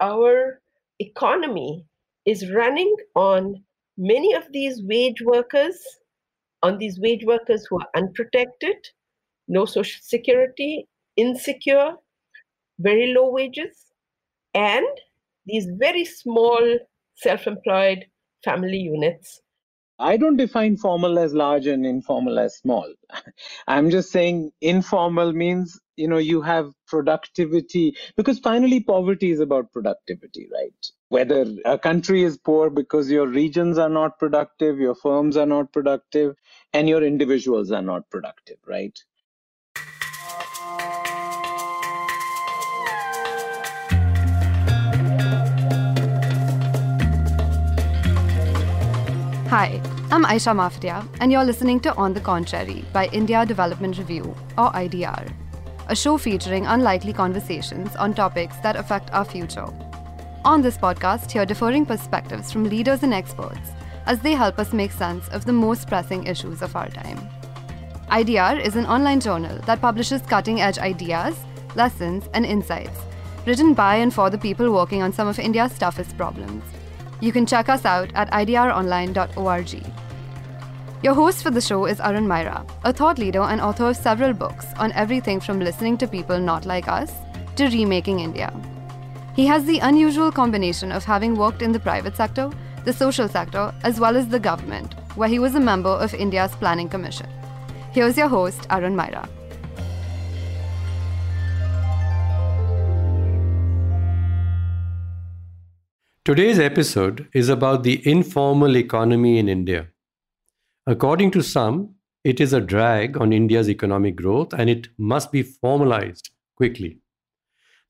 our economy is running on many of these wage workers, on these wage workers who are unprotected, no social security, insecure, very low wages, and these very small self employed family units. I don't define formal as large and informal as small. I'm just saying informal means, you know, you have productivity because finally poverty is about productivity, right? Whether a country is poor because your regions are not productive, your firms are not productive, and your individuals are not productive, right? Hi, I'm Aisha Mafatia, and you're listening to On the Contrary by India Development Review, or IDR, a show featuring unlikely conversations on topics that affect our future. On this podcast, hear differing perspectives from leaders and experts as they help us make sense of the most pressing issues of our time. IDR is an online journal that publishes cutting edge ideas, lessons, and insights written by and for the people working on some of India's toughest problems. You can check us out at idronline.org. Your host for the show is Arun Maira, a thought leader and author of several books on everything from listening to people not like us to remaking India. He has the unusual combination of having worked in the private sector, the social sector, as well as the government, where he was a member of India's Planning Commission. Here's your host, Arun Maira. Today's episode is about the informal economy in India. According to some, it is a drag on India's economic growth and it must be formalized quickly.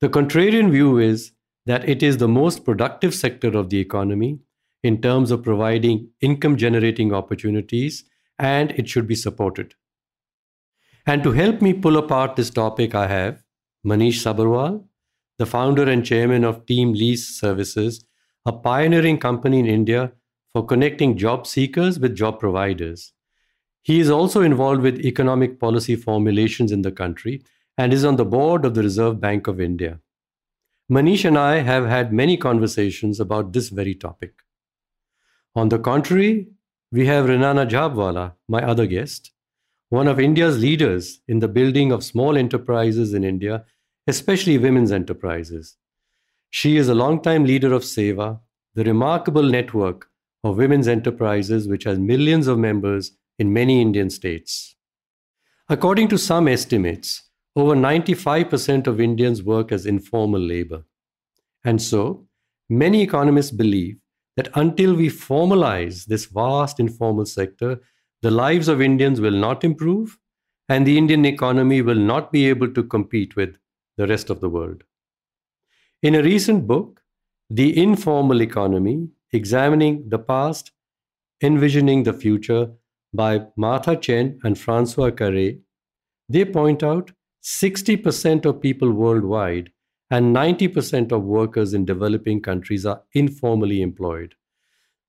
The contrarian view is that it is the most productive sector of the economy in terms of providing income generating opportunities and it should be supported. And to help me pull apart this topic, I have Manish Sabharwal, the founder and chairman of TeamLease Services a pioneering company in India for connecting job seekers with job providers. He is also involved with economic policy formulations in the country and is on the board of the Reserve Bank of India. Manish and I have had many conversations about this very topic. On the contrary, we have Renana Jhabvala, my other guest, one of India's leaders in the building of small enterprises in India, especially women's enterprises. She is a longtime leader of SEWA, the remarkable network of women's enterprises which has millions of members in many Indian states. According to some estimates, over 95% of Indians work as informal labor. And so, many economists believe that until we formalize this vast informal sector, the lives of Indians will not improve and the Indian economy will not be able to compete with the rest of the world. In a recent book, The Informal Economy Examining the Past, Envisioning the Future by Martha Chen and Françoise Carré, they point out 60% of people worldwide and 90% of workers in developing countries are informally employed.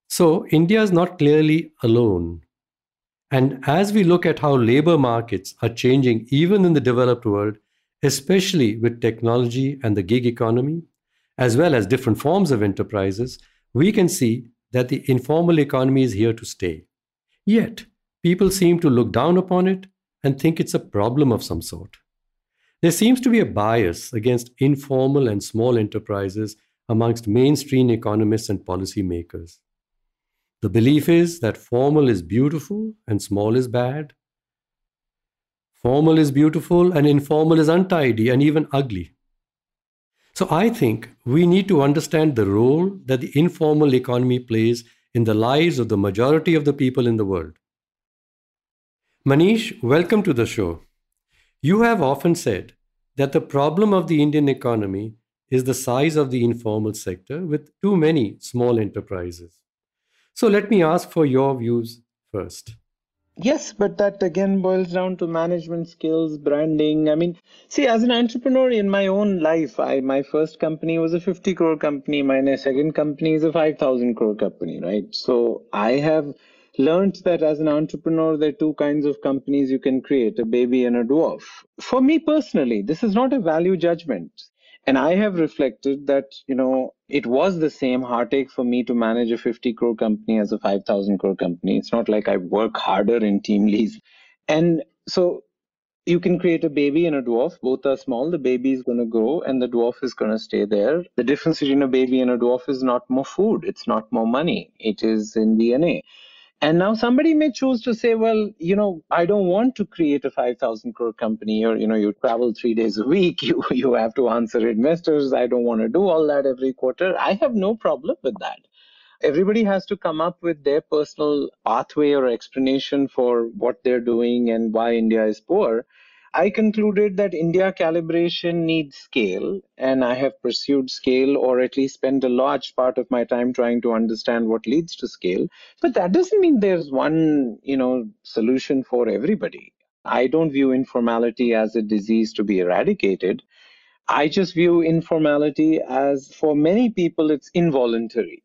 So, India is not clearly alone. And as we look at how labor markets are changing even in the developed world, especially with technology and the gig economy, as well as different forms of enterprises, we can see that the informal economy is here to stay. Yet, people seem to look down upon it and think it's a problem of some sort. There seems to be a bias against informal and small enterprises amongst mainstream economists and policymakers. The belief is that formal is beautiful and small is bad, Formal is beautiful and informal is untidy and even ugly. So I think we need to understand the role that the informal economy plays in the lives of the majority of the people in the world. Manish, welcome to the show. You have often said that the problem of the Indian economy is the size of the informal sector with too many small enterprises. So let me ask for your views first. Yes, but that again boils down to management skills, branding. I mean, see, as an entrepreneur in my own life, I my first company was a 50 crore company. My second company is a 5,000 crore company, right? So I have learned that as an entrepreneur, there are two kinds of companies you can create, a baby and a dwarf. For me personally, this is not a value judgment. And I have reflected that, you know, it was the same heartache for me to manage a 50 crore company as a 5,000 crore company. It's not like I work harder in TeamLease. And so you can create a baby and a dwarf. Both are small. The baby is going to grow and the dwarf is going to stay there. The difference between a baby and a dwarf is not more food. It's not more money. It is in DNA. And now somebody may choose to say, well, you know, I don't want to create a 5,000 crore company or, you know, you travel three days a week. You, you have to answer investors. I don't want to do all that every quarter. I have no problem with that everybody has to come up with their personal pathway or explanation for what they're doing and why India is poor. I concluded that India calibration needs scale, and I have pursued scale or at least spent a large part of my time trying to understand what leads to scale. But that doesn't mean there's one, you know, solution for everybody. I don't view informality as a disease to be eradicated. I just view informality as for many people, it's involuntary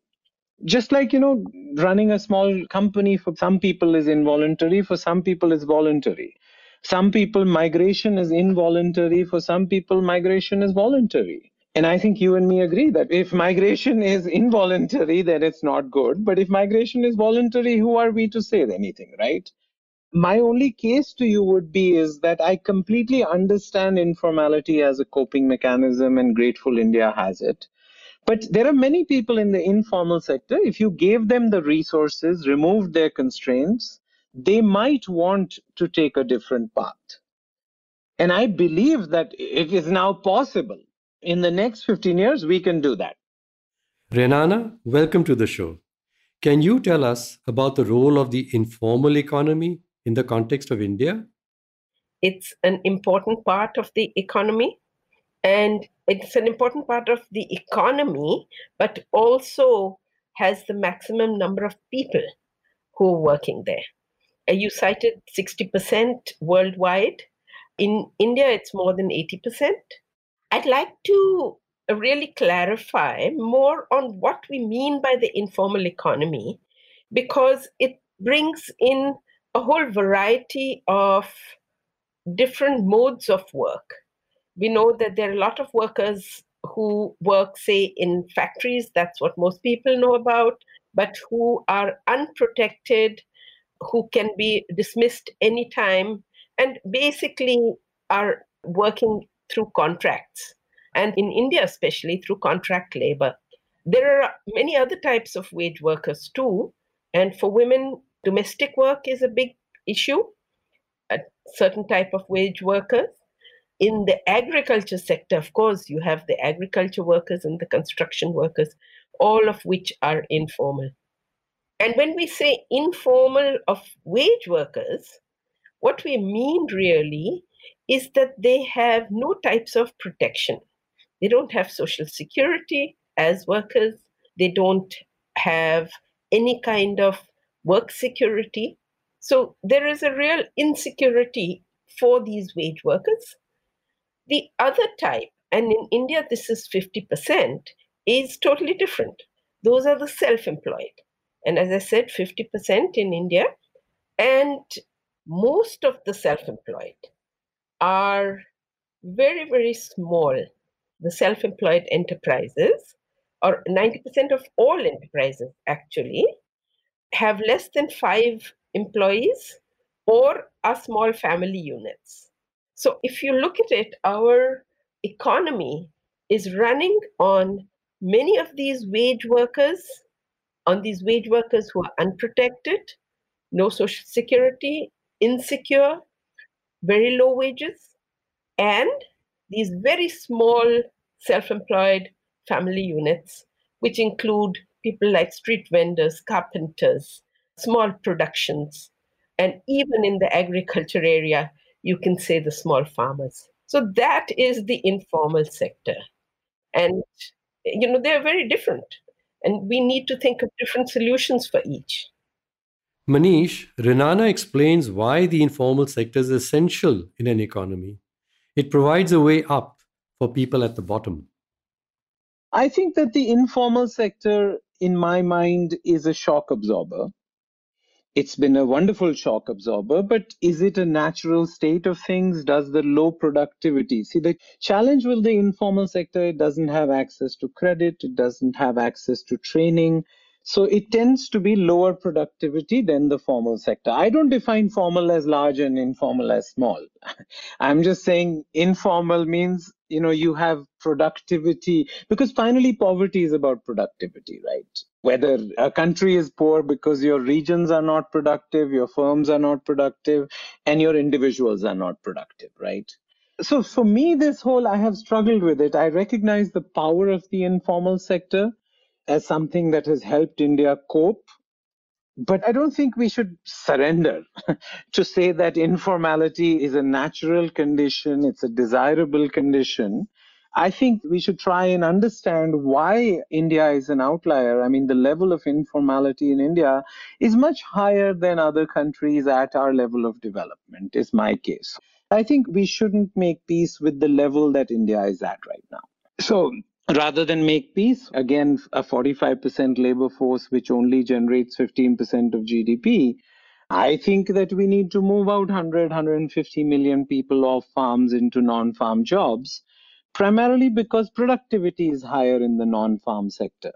just like you know running a small company for some people is involuntary for some people it's voluntary some people migration is involuntary. For some people migration is voluntary. And i think you and me agree that if migration is involuntary then it's not good. But if migration is voluntary who are we to say anything right? My only case to you would be is that i completely understand informality as a coping mechanism and grateful india has it. But there are many people in the informal sector, if you gave them the resources, removed their constraints, they might want to take a different path. And I believe that it is now possible. In the next 15 years, we can do that. Renana, welcome to the show. Can you tell us about the role of the informal economy in the context of India? It's an important part of the economy and it's an important part of the economy, but also has the maximum number of people who are working there. You cited 60% worldwide. In India, it's more than 80%. I'd like to really clarify more on what we mean by the informal economy because it brings in a whole variety of different modes of work we know that there are a lot of workers who work, say, in factories. That's what most people know about, but who are unprotected, who can be dismissed anytime, and basically are working through contracts. And in India, especially through contract labor. There are many other types of wage workers too. And for women, domestic work is a big issue, a certain type of wage workers in the agriculture sector, of course, you have the agriculture workers and the construction workers, all of which are informal. And when we say informal of wage workers, what we mean really is that they have no types of protection. They don't have social security as workers, they don't have any kind of work security. So there is a real insecurity for these wage workers the other type, and in India this is 50%, is totally different. Those are the self employed. And as I said, 50% in India. And most of the self employed are very, very small. The self employed enterprises, or 90% of all enterprises actually, have less than five employees or are small family units. So if you look at it, our economy is running on many of these wage workers, on these wage workers who are unprotected, no social security, insecure, very low wages, and these very small self employed family units, which include people like street vendors, carpenters, small productions, and even in the agriculture area, you can say the small farmers. So that is the informal sector. And, you know, they're very different. And we need to think of different solutions for each. Manish, Renana explains why the informal sector is essential in an economy. It provides a way up for people at the bottom. I think that the informal sector, in my mind, is a shock absorber it's been a wonderful shock absorber, but is it a natural state of things? Does the low productivity see the challenge with the informal sector? It doesn't have access to credit, it doesn't have access to training. So it tends to be lower productivity than the formal sector. I don't define formal as large and informal as small. I'm just saying informal means you know you have productivity because finally poverty is about productivity right? Whether a country is poor because your regions are not productive your firms are not productive and your individuals are not productive right? So for me this whole i have struggled with it. I recognize the power of the informal sector as something that has helped india cope but I don't think we should surrender to say that informality is a natural condition, it's a desirable condition. I think we should try and understand why India is an outlier. I mean, the level of informality in India is much higher than other countries at our level of development, is my case. I think we shouldn't make peace with the level that India is at right now. So rather than make peace, again, a 45% labor force which only generates 15% of GDP, I think that we need to move out 100, 150 million people off farms into non farm jobs, primarily because productivity is higher in the non farm sector.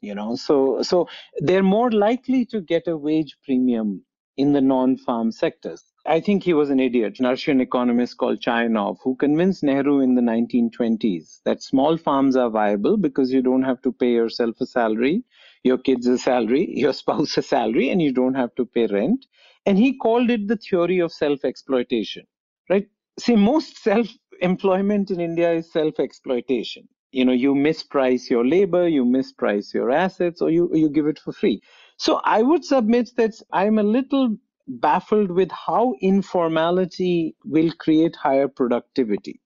You know, so so they're more likely to get a wage premium in the non farm sectors. I think he was an idiot, an Russian economist called Chayanov, who convinced Nehru in the 1920s that small farms are viable because you don't have to pay yourself a salary, your kids a salary, your spouse a salary, and you don't have to pay rent. And he called it the theory of self exploitation, right? See, most self employment in India is self exploitation. You know, you misprice your labor, you misprice your assets, or you, you give it for free. So I would submit that I'm a little baffled with how informality will create higher productivity.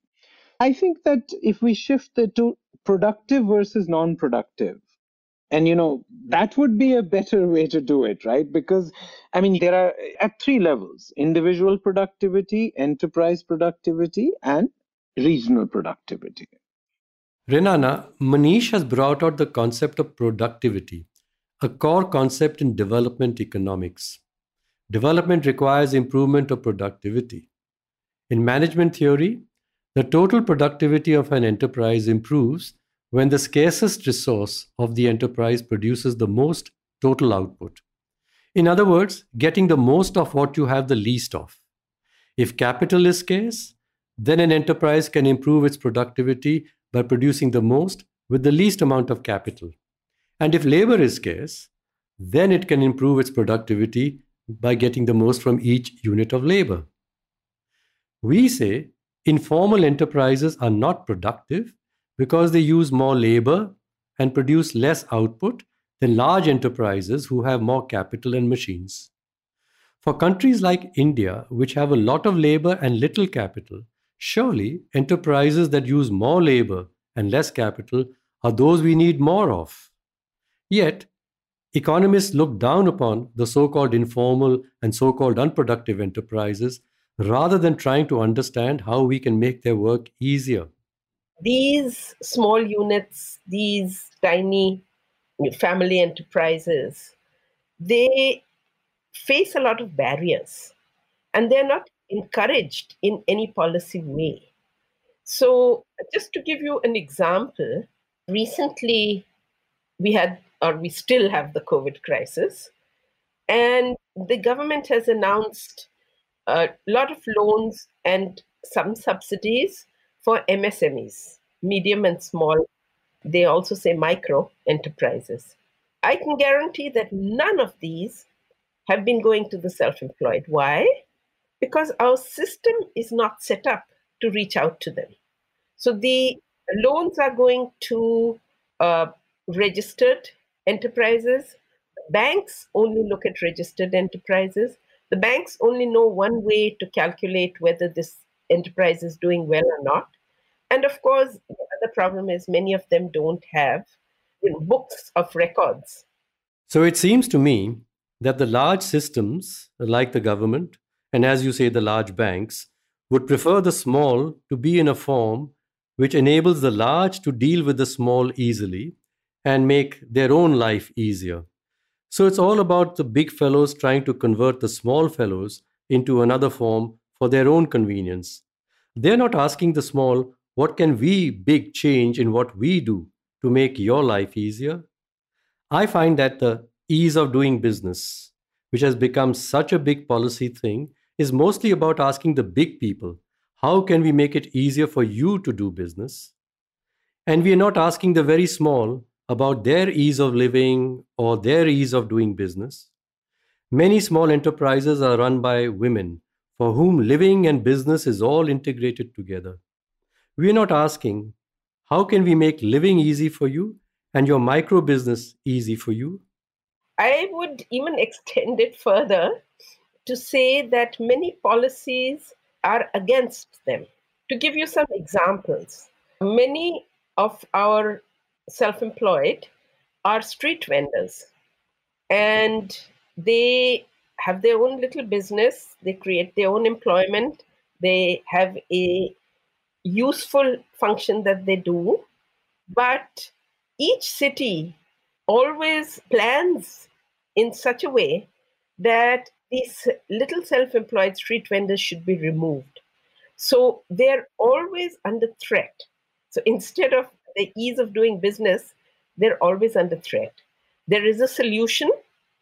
I think that if we shift the to productive versus non productive, and you know that would be a better way to do it right? Because i mean there are at three levels individual productivity enterprise productivity and regional productivity. Renana manish has brought out the concept of productivity a core concept in development economics Development requires improvement of productivity. In management theory, the total productivity of an enterprise improves when the scarcest resource of the enterprise produces the most total output. In other words, getting the most of what you have the least of. If capital is scarce, then an enterprise can improve its productivity by producing the most with the least amount of capital. And if labor is scarce, then it can improve its productivity by getting the most from each unit of labor. We say informal enterprises are not productive because they use more labor and produce less output than large enterprises who have more capital and machines. For countries like India, which have a lot of labor and little capital, surely enterprises that use more labor and less capital are those we need more of. Yet, Economists look down upon the so called informal and so called unproductive enterprises rather than trying to understand how we can make their work easier. These small units, these tiny family enterprises, they face a lot of barriers and they're not encouraged in any policy way. So, just to give you an example, recently we had or we still have the COVID crisis. And the government has announced a lot of loans and some subsidies for MSMEs, medium and small. They also say micro enterprises. I can guarantee that none of these have been going to the self employed. Why? Because our system is not set up to reach out to them. So the loans are going to uh, registered enterprises. Banks only look at registered enterprises. The banks only know one way to calculate whether this enterprise is doing well or not. And of course, the other problem is many of them don't have you know, books of records. So it seems to me that the large systems, like the government, and as you say, the large banks, would prefer the small to be in a form which enables the large to deal with the small easily and make their own life easier. So it's all about the big fellows trying to convert the small fellows into another form for their own convenience. They're not asking the small, what can we big change in what we do to make your life easier? I find that the ease of doing business, which has become such a big policy thing, is mostly about asking the big people, how can we make it easier for you to do business? And we are not asking the very small about their ease of living or their ease of doing business. Many small enterprises are run by women for whom living and business is all integrated together. We are not asking, how can we make living easy for you and your micro business easy for you? I would even extend it further to say that many policies are against them. To give you some examples, many of our self employed are street vendors and they have their own little business, they create their own employment, they have a useful function that they do, but each city always plans in such a way that these little self employed street vendors should be removed. So they're always under threat. So instead of the ease of doing business, they're always under threat. There is a solution.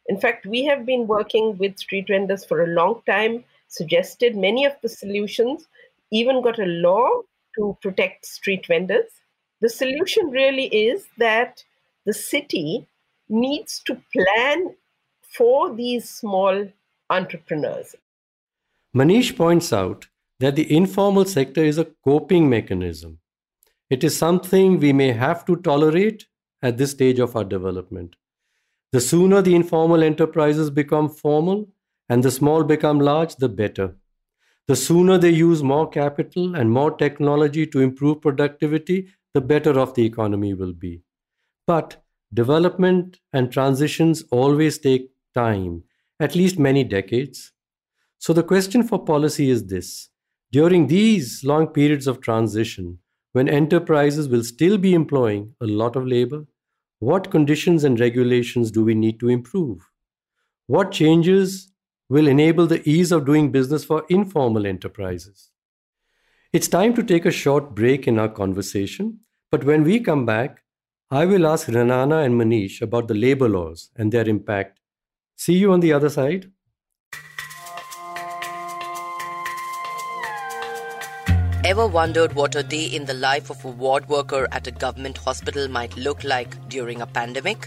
In fact, we have been working with street vendors for a long time, suggested many of the solutions, even got a law to protect street vendors. The solution really is that the city needs to plan for these small entrepreneurs. Manish points out that the informal sector is a coping mechanism. It is something we may have to tolerate at this stage of our development. The sooner the informal enterprises become formal and the small become large, the better. The sooner they use more capital and more technology to improve productivity, the better off the economy will be. But development and transitions always take time, at least many decades. So the question for policy is this during these long periods of transition, when enterprises will still be employing a lot of labor, what conditions and regulations do we need to improve? What changes will enable the ease of doing business for informal enterprises? It's time to take a short break in our conversation, but when we come back, I will ask Renana and Manish about the labor laws and their impact. See you on the other side. Ever wondered what a day in the life of a ward worker at a government hospital might look like during a pandemic?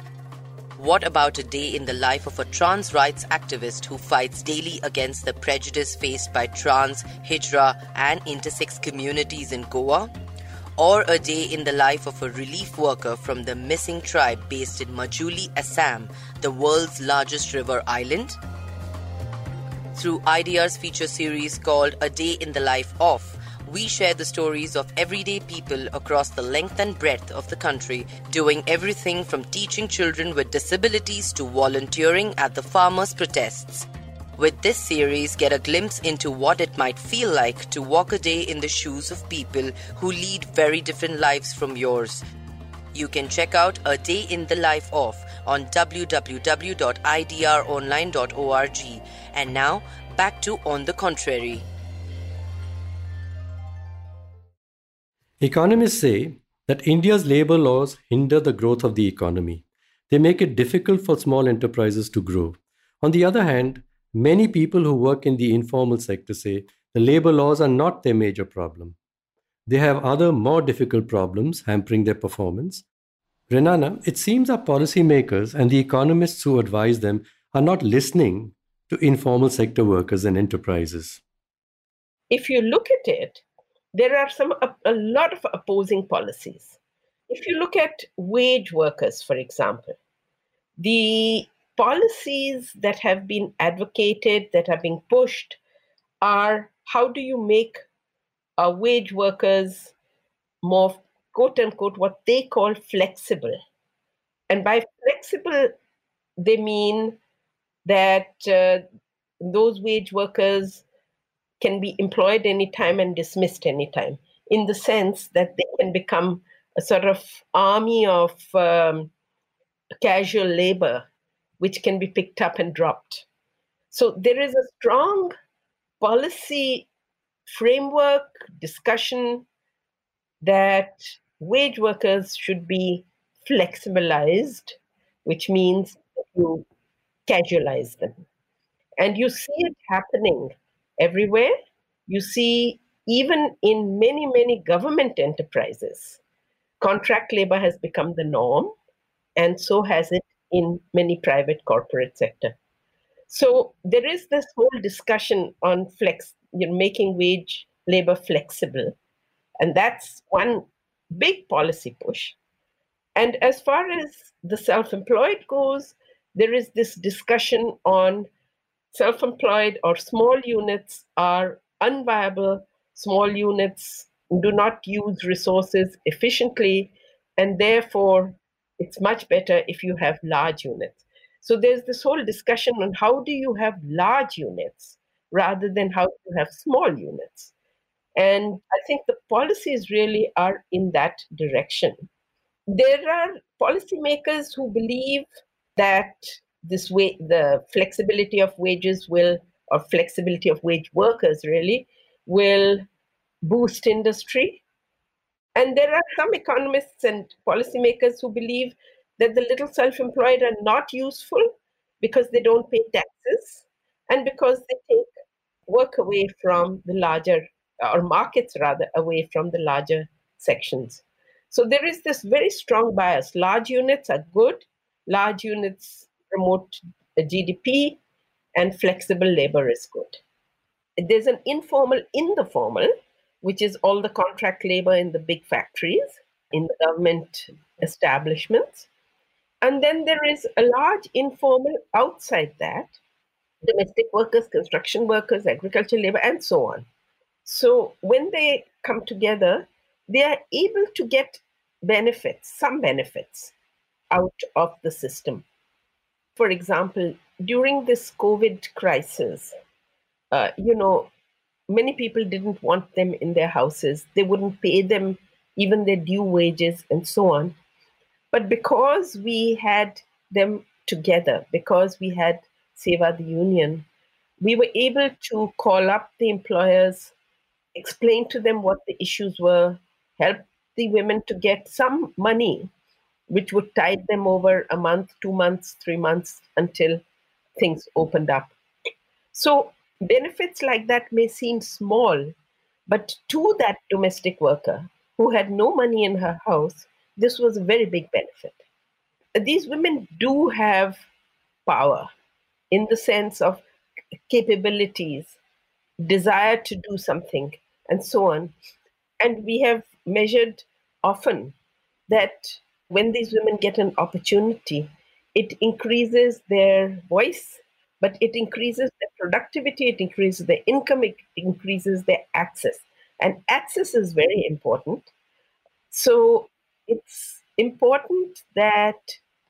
What about a day in the life of a trans rights activist who fights daily against the prejudice faced by trans, hijra, and intersex communities in Goa? Or a day in the life of a relief worker from the Mising tribe based in Majuli, Assam, the world's largest river island? Through IDR's feature series called A Day in the Life of, we share the stories of everyday people across the length and breadth of the country, doing everything from teaching children with disabilities to volunteering at the farmers' protests. With this series, get a glimpse into what it might feel like to walk a day in the shoes of people who lead very different lives from yours. You can check out A Day in the Life of on www.idronline.org. And now, back to On the Contrary. Economists say that India's labor laws hinder the growth of the economy. They make it difficult for small enterprises to grow. On the other hand, many people who work in the informal sector say the labor laws are not their major problem. They have other more difficult problems hampering their performance. Renana, it seems our policymakers and the economists who advise them are not listening to informal sector workers and enterprises. If you look at it, there are some a, lot of opposing policies. If you look at wage workers, for example, the policies that have been advocated, that are being pushed, are how do you make uh, wage workers more quote unquote what they call flexible. And by flexible, they mean that uh, those wage workers can be employed anytime and dismissed anytime, in the sense that they can become a sort of army of um, casual labor which can be picked up and dropped. So there is a strong policy framework discussion that wage workers should be flexibilized, which means you casualize them. And you see it happening everywhere. You see, even in many, many government enterprises, contract labor has become the norm, and so has it in many private corporate sector. So there is this whole discussion on flex, you know, making wage labor flexible, and that's one big policy push. And as far as the self-employed goes, there is this discussion on self-employed or small units are unviable. Small units do not use resources efficiently, and therefore it's much better if you have large units. So there's this whole discussion on how do you have large units rather than how you have small units. And I think the policies really are in that direction. There are policymakers who believe that this way the flexibility of wages will or flexibility of wage workers really will boost industry. And there are some economists and policymakers who believe that the little self-employed are not useful because they don't pay taxes and because they take work away from the larger or markets rather away from the larger sections. So there is this very strong bias. Large units are good large units promote GDP, and flexible labor is good. There's an informal in the formal, which is all the contract labor in the big factories, in the government establishments. And then there is a large informal outside that domestic workers, construction workers, agricultural labor, and so on. So when they come together, they are able to get benefits, some benefits out of the system for example, during this COVID crisis, uh, you know, many people didn't want them in their houses. They wouldn't pay them even their due wages and so on. But because we had them together, because we had SEWA the Union, we were able to call up the employers, explain to them what the issues were, help the women to get some money which would tide them over a month, two months, three months until things opened up. So benefits like that may seem small, but to that domestic worker who had no money in her house, this was a very big benefit. These women do have power in the sense of capabilities, desire to do something, and so on. And we have measured often that when these women get an opportunity, it increases their voice, but it increases their productivity, it increases their income, it increases their access. And access is very important. So it's important that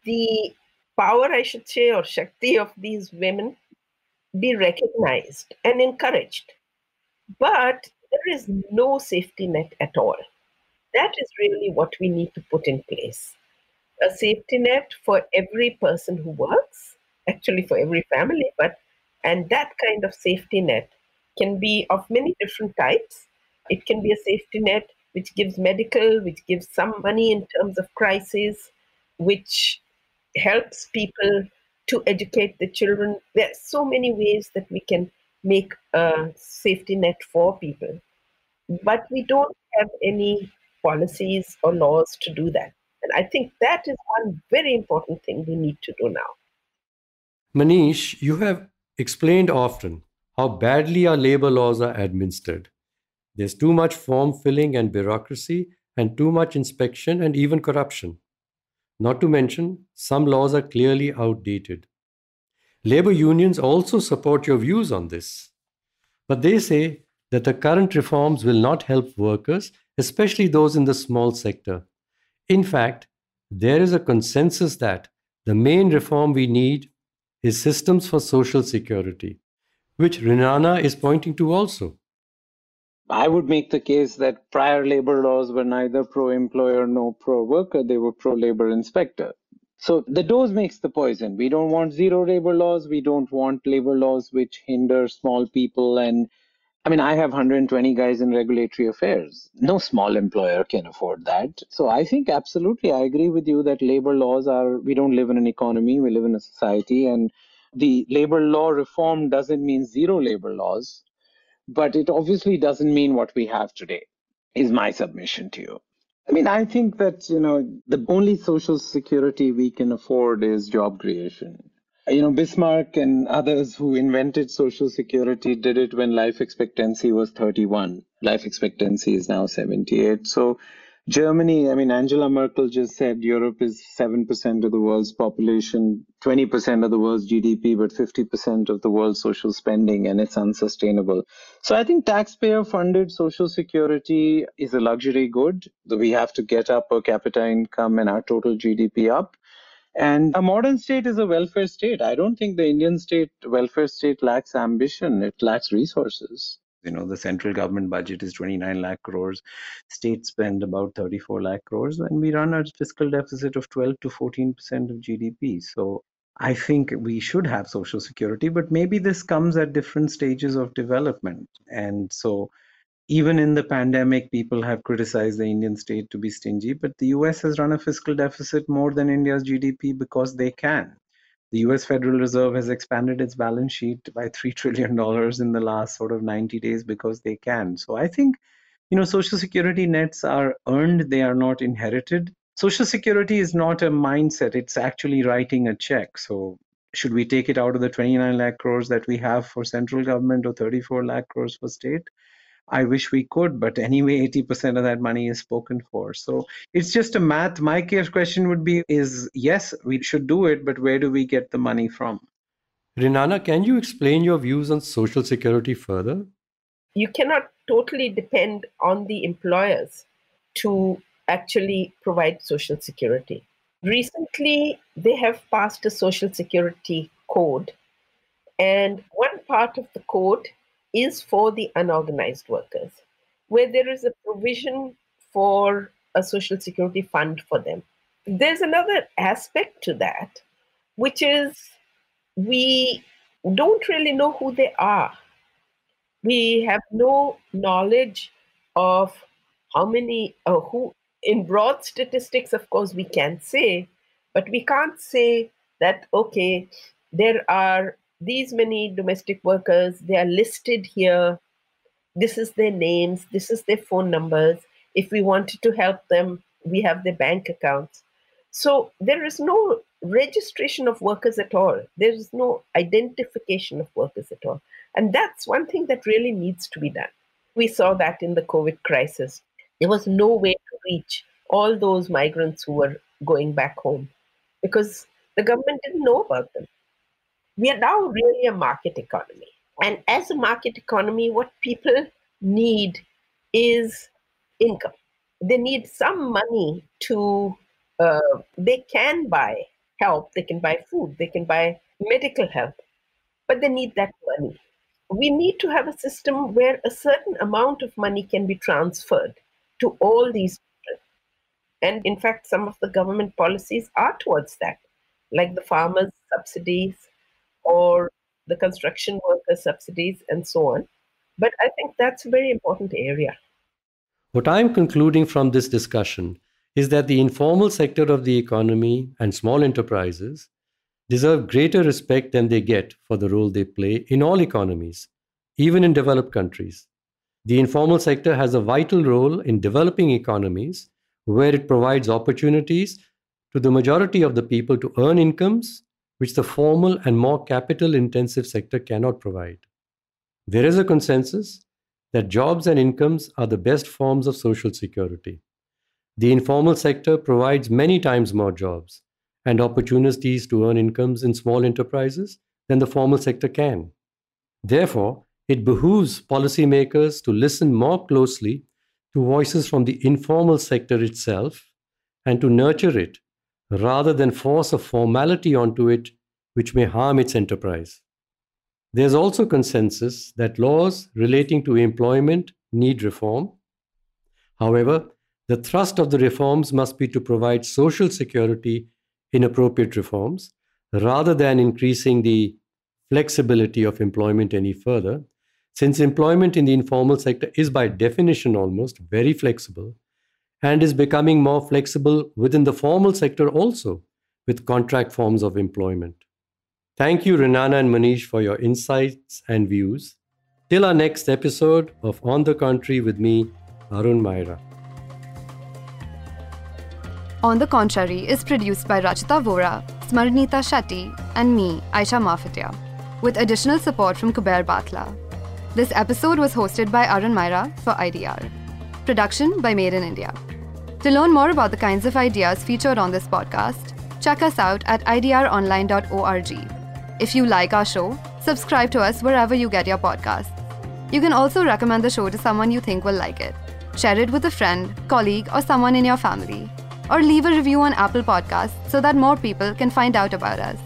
the power, I should say, or Shakti of these women be recognized and encouraged. But there is no safety net at all. That is really what we need to put in place. A safety net for every person who works, actually for every family, but and that kind of safety net can be of many different types. It can be a safety net which gives medical, which gives some money in terms of crisis, which helps people to educate the children. There are so many ways that we can make a safety net for people. But we don't have any policies or laws to do that. And I think that is one very important thing we need to do now. Manish, you have explained often how badly our labor laws are administered. There's too much form filling and bureaucracy, and too much inspection and even corruption. Not to mention, some laws are clearly outdated. Labor unions also support your views on this. But they say that the current reforms will not help workers especially those in the small sector. In fact, there is a consensus that the main reform we need is systems for social security, which Renana is pointing to also. I would make the case that prior labor laws were neither pro employer nor pro worker, they were pro labor inspector. So the dose makes the poison. We don't want zero labor laws. We don't want labor laws which hinder small people. And I mean, I have 120 guys in regulatory affairs. No small employer can afford that. So I think absolutely, I agree with you that labor laws are, we don't live in an economy, we live in a society. And the labor law reform doesn't mean zero labor laws, but it obviously doesn't mean what we have today, is my submission to you. I mean, I think that, you know, the only social security we can afford is job creation. You know, Bismarck and others who invented social security did it when life expectancy was 31. Life expectancy is now 78. So Germany, I mean, Angela Merkel just said Europe is 7% of the world's population, 20% of the world's GDP, but 50% of the world's social spending, and it's unsustainable. So I think taxpayer funded social security is a luxury good. We have to get our per capita income and our total GDP up. And a modern state is a welfare state. I don't think the Indian state, welfare state, lacks ambition, it lacks resources. You know the central government budget is 29 lakh crores. States spend about 34 lakh crores and we run a fiscal deficit of 12 to 14 percent of gdp so i think we should have social security but maybe this comes at different stages of development. And so even in the pandemic people have criticized the indian state to be stingy but the us has run a fiscal deficit more than india's gdp because they can the US Federal Reserve has expanded its balance sheet by $3 trillion in the last sort of 90 days because they can. So I think, you know, Social Security nets are earned, they are not inherited. Social Security is not a mindset, it's actually writing a check. So should we take it out of the 29 lakh crores that we have for central government or 34 lakh crores for state? I wish we could, but anyway, 80% of that money is spoken for. So it's just a math. My question would be is yes, we should do it, but where do we get the money from? Renana, can you explain your views on social security further? You cannot totally depend on the employers to actually provide social security. Recently, they have passed a social security code, and one part of the code is for the unorganized workers, where there is a provision for a social security fund for them. There's another aspect to that, which is we don't really know who they are. We have no knowledge of how many, uh, who, in broad statistics, of course, we can say, but we can't say that, okay, there are these many domestic workers, they are listed here. This is their names, this is their phone numbers. If we wanted to help them, we have their bank accounts. So there is no registration of workers at all. There is no identification of workers at all. And that's one thing that really needs to be done. We saw that in the COVID crisis. There was no way to reach all those migrants who were going back home because the government didn't know about them we are now really a market economy. And as a market economy, what people need is income. They need some money to, uh, they can buy help, they can buy food, they can buy medical help, but they need that money. We need to have a system where a certain amount of money can be transferred to all these people. And in fact, some of the government policies are towards that, like the farmers' subsidies, or the construction worker subsidies and so on. But I think that's a very important area. What I'm concluding from this discussion is that the informal sector of the economy and small enterprises deserve greater respect than they get for the role they play in all economies, even in developed countries. The informal sector has a vital role in developing economies where it provides opportunities to the majority of the people to earn incomes which the formal and more capital intensive sector cannot provide. There is a consensus that jobs and incomes are the best forms of social security. The informal sector provides many times more jobs and opportunities to earn incomes in small enterprises than the formal sector can. Therefore, it behooves policymakers to listen more closely to voices from the informal sector itself and to nurture it rather than force a formality onto it which may harm its enterprise. There's also consensus that laws relating to employment need reform. However, the thrust of the reforms must be to provide social security in appropriate reforms rather than increasing the flexibility of employment any further, since employment in the informal sector is by definition almost very flexible and is becoming more flexible within the formal sector also with contract forms of employment. Thank you, Renana and Manish, for your insights and views. Till our next episode of On the Contrary with me, Arun Maira. On the Contrary is produced by Rachita Vora, Smarnita Shetty, and me, Aisha Mafatia, with additional support from Kuber Batla. This episode was hosted by Arun Maira for IDR. Production by Made in India. To learn more about the kinds of ideas featured on this podcast, check us out at idronline.org. If you like our show, subscribe to us wherever you get your podcasts. You can also recommend the show to someone you think will like it. Share it with a friend, colleague, or someone in your family. Or leave a review on Apple Podcasts so that more people can find out about us.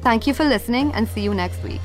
Thank you for listening and see you next week.